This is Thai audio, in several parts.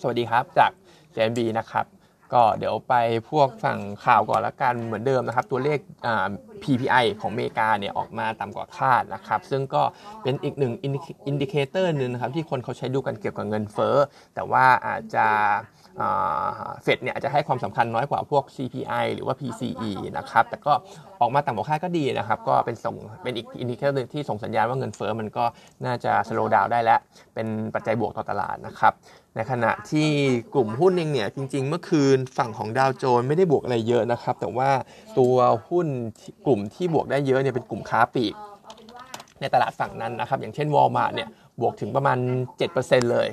สวัสดีครับจาก JMB นะครับ ก็เดี๋ยวไปพวกฝั่งข่าวก่อนละกันเหมือนเดิมนะครับ ตัวเลข PPI ของอเมริกาเนี่ยออกมาต่ำกว่าคาดนะครับ ซึ่งก็เป็นอีกหนึ่ง indicator หนึ่งนะครับ ที่คนเขาใช้ดูกันเกี่ยวกับเงินเฟ้อ แต่ว่าอาจจะเฟดเนี่ยอาจจะให้ความสำคัญน้อยกว่าพวก CPI หรือว่า PCE นะครับ แต่ก็ ออกมาต่ำกว่าคาดก็ดีนะครับ ก็เป็นส่งเป็นอีก indicator หนึ่งที่ส่งสัญญาณว่าเงินเฟ้อมันก็น่าจะ slow down ได้แล้ว เป็นปัจจัยบวกต่อตลาดนะครับในขณะที่กลุ่มหุ้นเองเนี่ยจริง ๆ เมื่อคืนฝั่งของดาวโจนส์ไม่ได้บวกอะไรเยอะนะครับ แต่ว่าตัวหุ้นกลุ่มที่บวกได้เยอะเนี่ยเป็นกลุ่มค้าปลีกในตลาดฝั่งนั้นนะครับ อย่างเช่นวอลมาร์ทเนี่ยบวกถึงประมาณ 7%เลย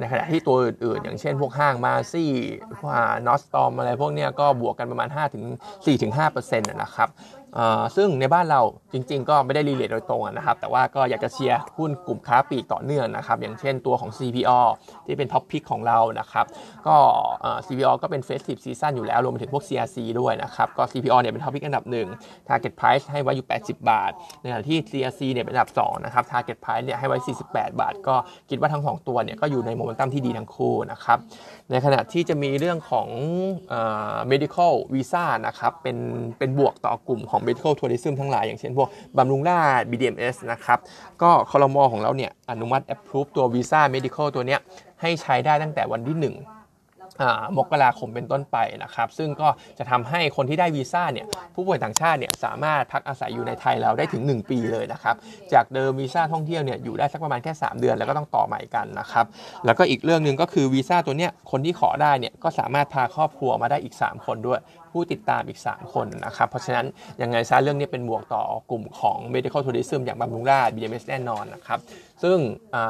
ในขณะที่ตัวอื่นๆ อย่างเช่นพวกห้าง Macy's พวก Nordstrom อะไรพวกนี้ก็บวกกันประมาณ5-4-5%นะครับซึ่งในบ้านเราจริงๆ ก็ไม่ได้ relate โดยตรงนะครับ แต่ว่าก็อยากจะเชียร์หุ้นกลุ่มค้าปลีกต่อเนื่องนะครับ อย่างเช่นตัวของ CPO ที่เป็นท็อปพิกของเรานะครับ ก็ CPALL ก็เป็น festive season อยู่แล้ว รวมไปถึงพวก CRC ด้วยนะครับ ก็ CPALL เนี่ยเป็น top pick อันดับหนึ่ง Target Price ให้ไว้อยู่ 80 บาท ในขณะที่ CRC เนี่ยเป็นอันดับ 2 นะครับ Target Price เนี่ยให้ไว้8 บาท ก็คิดว่าทั้ง 2 ตัวเนี่ยก็อยู่ในโมเมนตัมที่ดีทั้งคู่นะครับ ในขณะที่จะมีเรื่องของ medical visa นะครับเป็นเป็นบวกต่อกลุ่มของ medical tourism ทั้งหลายอย่างเช่นพวกบำรุงราช BDMS นะครับ ก็คอรมอของเราเนี่ยอนุมัติ approve ตัว visa medical ตัวเนี้ยให้ใช้ได้ตั้งแต่วันที่ 1 มกราคมเป็นต้นไปนะครับ ซึ่งก็จะทำให้คนที่ได้วีซ่าเนี่ยผู้ป่วยต่างชาติเนี่ยสามารถพักอาศัยอยู่ในไทยเราได้ถึง 1 ปีเลยนะครับ จากเดิมวีซ่าท่องเที่ยวเนี่ยอยู่ได้สักประมาณแค่ 3 เดือนแล้วก็ต้องต่อใหม่กันนะครับ แล้วก็อีกเรื่องหนึ่งก็คือวีซ่าตัวเนี้ยคนที่ขอได้เนี่ยก็สามารถพาครอบครัวมาได้อีก 3 คนด้วย ผู้ติดตามอีก 3 คนนะครับ เพราะฉะนั้นยังไงซะเรื่องนี้เป็นบวกต่อกลุ่มของ medical tourism อย่างบำรุงราษฎร์ BDMS แน่นอนนะครับ ซึ่ง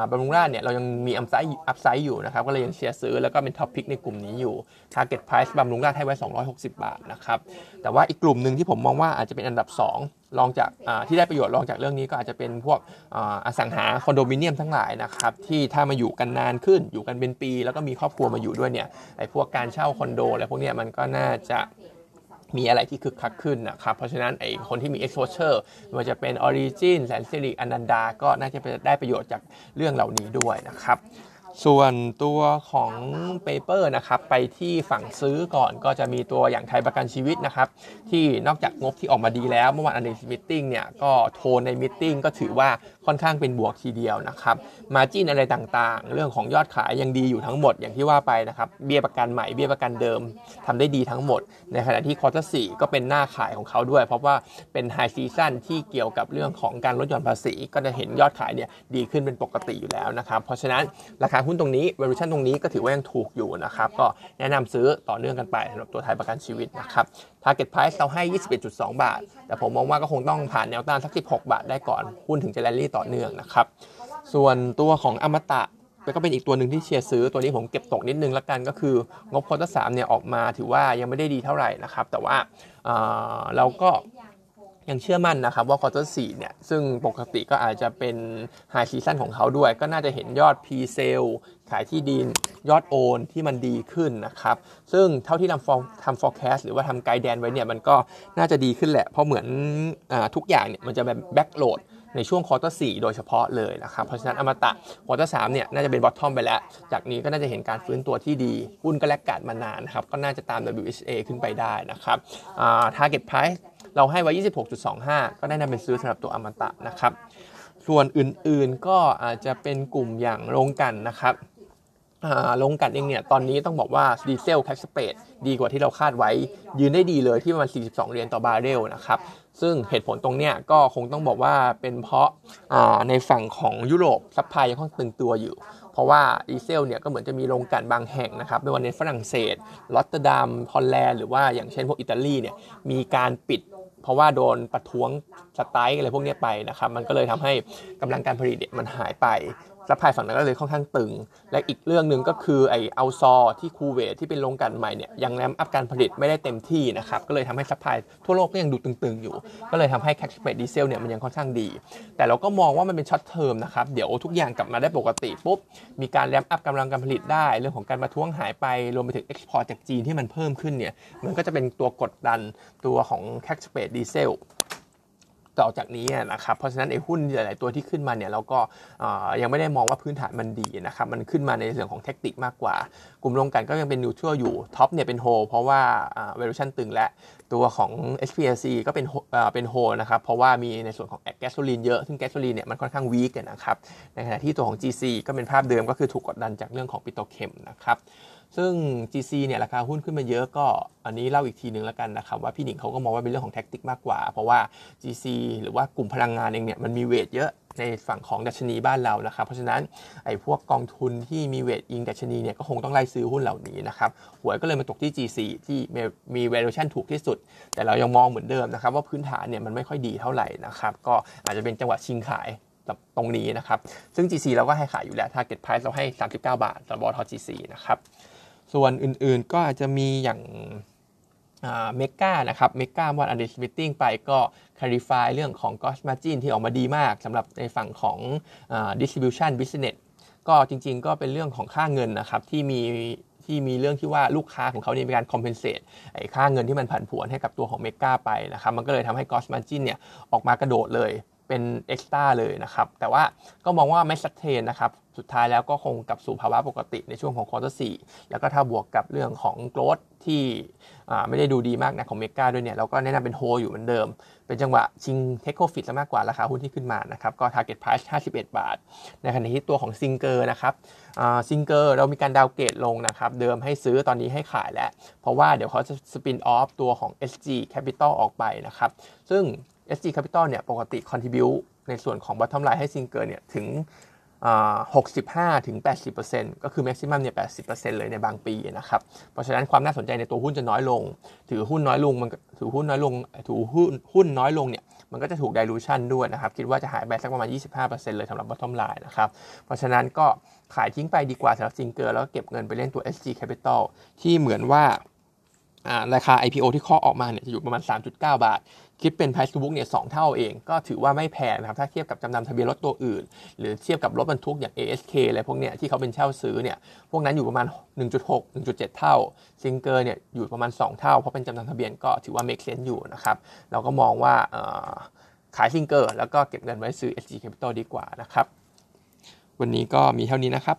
บำรุงราษฎร์เนี่ยเรายังมี upside upside อยู่นะครับ ก็เลยยังเชียร์ซื้อแล้วก็เป็น top pick ในกลุ่มนี้อยู่ target price บำรุงราชให้ไว้ 260 บาทนะครับ แต่ว่าอีกกลุ่มหนึ่งที่ผมมองว่าอาจจะเป็นอันดับ 2รองจากที่ได้ประโยชน์รองจากเรื่องนี้ก็อาจจะเป็นพวกอสังหาคอนโดมิเนียมทั้งหลายนะครับ ที่ถ้ามาอยู่กันนานขึ้นอยู่กันเป็นปี แล้วก็มีครอบครัวมาอยู่ด้วยเนี่ยไอ้พวกการเช่าคอนโดอะไรพวกนี้มันก็น่าจะ มีอะไรที่คึกคักขึ้นนะครับ เพราะฉะนั้นไอคนที่มี exposure ไม่ว่าจะเป็น Origin แสนสิริอนันดา ก็น่าจะได้ประโยชน์จากเรื่องเหล่านี้ด้วยนะครับ ส่วนตัวของ paper นะครับไปที่ฝั่งซื้อก่อนก็จะมีตัวอย่างไทยประกันชีวิตนะครับ ที่นอกจากงบที่ออกมาดีแล้วเมื่อวาน analyst meeting เนี่ยก็โทนใน meeting ก็ถือว่าค่อนข้างเป็นบวกทีเดียวนะครับ margin อะไรต่างๆ เรื่องของยอดขายยังดีอยู่ทั้งหมดอย่างที่ว่าไปนะครับเบี้ยประกันใหม่เบี้ยประกันเดิมทำได้ดีทั้งหมด ในขณะที่ quarter สี่ก็เป็นหน้าขายของเขาด้วย เพราะว่าเป็น high season ที่เกี่ยวกับเรื่องของการลดหย่อนภาษี ก็จะเห็นยอดขายเนี่ยดีขึ้นเป็นปกติอยู่แล้วนะครับเพราะฉะนั้นราคาหุ้นตรงนี้ valuation ตรงนี้ก็ถือว่ายังถูกอยู่นะครับ ก็แนะนำซื้อต่อเนื่องกันไปสำหรับตัวไทยประกันชีวิตนะครับ target price เราให้ 21.2 บาท แต่ผมมองว่าก็คงต้องผ่านแนวต้านสัก 16 บาทได้ก่อน หุ้นถึงจะแรลลี่ต่อเนื่องนะครับ ส่วนตัวของอมตะก็เป็นอีกตัวหนึ่งที่เชียร์ซื้อตัวนี้ผมเก็บตกนิดนึงแล้วกันก็คืองบ quarter สามเนี่ยออกมาถือว่ายังไม่ได้ดีเท่าไหร่นะครับ แต่ว่าเราก็ ยังเชื่อมั่นนะครับว่า quarter สี่เนี่ย ซึ่งปกติก็อาจจะเป็น high season ของเขาด้วย ก็น่าจะเห็นยอด p ีเซลขายที่ดินยอดโอนที่มันดีขึ้นนะครับ ซึ่งเท่าที่ทำ fore ทำ forecast หรือว่าทำ guidance ไว้เนี่ย มันก็น่าจะดีขึ้นแหละ เพราะเหมือนทุกอย่างเนี่ย มันจะแบบ back load ในช่วง quarter สี่โดยเฉพาะเลยนะครับ เพราะฉะนั้นอมตะ quarter สามเนี่ย น่าจะเป็น bottom ไปแล้ว จากนี้ก็น่าจะเห็นการฟื้นตัวที่ดีหุ้นก็ laggard มานานนะครับก็น่าจะตาม WHA ขึ้นไปได้นะครับ target price เราให้ไว้ 26.25 ก็แนะนำเป็นซื้อสำหรับตัวอมตะนะครับ ส่วนอื่นๆก็อาจจะเป็นกลุ่มอย่างโรงกลั่นนะครับ โรงกลั่นเองเนี่ย ตอนนี้ต้องบอกว่าดีเซล crack spread ดีกว่าที่เราคาดไว้ ยืนได้ดีเลยที่ประมาณ 42 เหรียญต่อบาร์เรลนะครับ ซึ่งเหตุผลตรงเนี้ยก็คงต้องบอกว่าเป็นเพราะในฝั่งของยุโรป supply ยังค่อนตึงตัวอยู่ เพราะว่าดีเซลเนี่ยก็เหมือนจะมีโรงกลั่นบางแห่งนะครับ ไม่ว่าในฝรั่งเศส รอตเตอร์ดัม ฮอลแลนด์ หรือว่าอย่างเช่นพวกอิตาลีเนี่ย มีการปิดเพราะว่าโดนประท้วง strike อะไรพวกนี้ไปนะครับ มันก็เลยทำให้กำลังการผลิตมันหายไป supply ฝั่งนั้นก็เลยค่อนข้างตึง และอีกเรื่องหนึ่งก็คือไอเอาซอที่คูเวตที่เป็นโรงกลั่นใหม่เนี่ยยัง ramp up การผลิตไม่ได้เต็มที่นะครับก็เลยทำให้ supply ทั่วโลกก็ยังดูตึงๆอยู่ ก็เลยทำให้ crack spread ดีเซลเนี่ยมันยังค่อนข้างดี แต่เราก็มองว่ามันเป็น short term นะครับเดี๋ยวทุกอย่างกลับมาได้ปกติปุ๊บมีการ ramp up กำลังการผลิตได้ เรื่องของการประท้วงหายไปรวมไปถึง export จากจีนที่มันเพิ่มขึ้นเนี่ยมันก็จะเป็นตัวกดดันตัวของ crack spread ดีเซล ต่อจากนี้นะครับเพราะฉะนั้นไอ้หุ้นหลาย ๆ ตัวที่ขึ้นมาเนี่ยเราก็ยังไม่ได้มองว่าพื้นฐานมันดีนะครับมันขึ้นมาในเรื่องของเทคนิคมากกว่า กลุ่มโรงกลั่นก็ยังเป็น neutral อยู่ TOP เนี่ยเป็นโฮเพราะว่าเวลูชันตึงและตัวของ SPRC ก็เป็นเป็นโฮนะครับเพราะว่ามีในส่วนของแก๊สโซลีนเยอะ ซึ่งแก๊สโซลีนเนี่ยมันค่อนข้าง weak นะครับในขณะที่ตัวของ GC ก็เป็นภาพเดิมก็คือถูกกดดันจากเรื่องของ petrochem นะครับ ซึ่ง GC เนี่ยราคาหุ้นขึ้นมาเยอะก็อันนี้เล่าอีกทีนึงแล้วกันนะครับว่าพี่หนิงเขาก็มองว่าเป็นเรื่องของแท็กติกมากกว่า เพราะว่า GC หรือว่ากลุ่มพลังงานเองเนี่ยมันมีเวทเยอะในฝั่งของดัชนีบ้านเรานะครับเพราะฉะนั้นไอ้พวกกองทุนที่มีเวทอิงดัชนีเนี่ยก็คงต้องไล่ซื้อหุ้นเหล่านี้นะครับหวยก็เลยมาตกที่ GC ที่มี valuation ถูกที่สุด แต่เรายังมองเหมือนเดิมนะครับว่าพื้นฐานเนี่ยมันไม่ค่อยดีเท่าไหร่นะครับก็อาจจะเป็นจังหวะชิงขายตรงนี้นะครับซึ่ง GC เราก็ให้ขายอยู่แล้ว target price เราให้ 39 บาทสำหรับบอ GC นะครับ ส่วนอื่นๆก็อาจจะมีอย่างเมกานะครับเมกาวัน analyst meeting ไปก็ clarify เรื่องของ gross margin ที่ออกมาดีมากสำหรับในฝั่งของ distribution business ก็จริงๆ ก็เป็นเรื่องของค่าเงินนะครับที่มีที่มีเรื่องที่ว่าลูกค้าของเขาเนี่ยมีการ compensate ไอ้ค่าเงินที่มันผันผวนให้กับตัวของเมกาไปนะครับมันก็เลยทำให้ gross margin เนี่ยออกมากระโดดเลย เป็นเอ็กซ์ต้าเลยนะครับ แต่ว่าก็มองว่าไม่ sustain นะครับ สุดท้ายแล้วก็คงกลับสู่ภาวะปกติในช่วงของ quarter สี่แล้วก็ถ้าบวกกับเรื่องของ growth ที่ไม่ได้ดูดีมากนะของเมกาด้วยเนี่ย เราก็แนะนำเป็นโฮอยู่เหมือนเดิม เป็นจังหวะชิง take profit ซะมากกว่าราคาหุ้นที่ขึ้นมานะครับ ก็ target price 51 บาท ในขณะที่ตัวของซิงเกอร์นะครับซิงเกอร์เรามีการ downgrade ลงนะครับ เดิมให้ซื้อตอนนี้ให้ขายแล้ว เพราะว่าเดี๋ยวเขาจะ spin off ตัวของ SG Capital ออกไปนะครับ ซึ่ง SG Capital เนี่ยปกติ contribute ในส่วนของ bottom line ให้ซิงเกอร์เนี่ยถึง65ถึง80%ก็คือ maximum เนี่ย80%เลยในบางปีนะครับ เพราะฉะนั้นความน่าสนใจในตัวหุ้นจะน้อยลง ถือหุ้นน้อยลงมันถือหุ้นน้อยลงถือหุ้นหุ้นน้อยลงเนี่ยมันก็จะถูก dilution ด้วยนะครับ คิดว่าจะหายไปสักประมาณ 25%เลยสำหรับ bottom line นะครับ เพราะฉะนั้นก็ขายทิ้งไปดีกว่าสำหรับซิงเกอร์แล้วก็เก็บเงินไปเล่นตัว SG Capital ที่เหมือนว่าราคา IPO ที่เคาะออกมาเนี่ยจะอยู่ประมาณ 3.9 บาท คิดเป็น price to book เนี่ยสองเท่าเอง ก็ถือว่าไม่แพงนะครับ ถ้าเทียบกับจำนำทะเบียนรถตัวอื่น หรือเทียบกับรถบรรทุกอย่าง ASK อะไรพวกเนี้ยที่เขาเป็นเช่าซื้อเนี่ย พวกนั้นอยู่ประมาณ 1.6 1.7 เท่า ซิงเกอร์เนี่ยอยู่ประมาณ 2 เท่า เพราะเป็นจำนำทะเบียนก็ถือว่า make sense อยู่นะครับ เราก็มองว่าขายซิงเกอร์แล้วก็เก็บเงินไว้ซื้อ SG Capital ดีกว่านะครับ วันนี้ก็มีเท่านี้นะครับ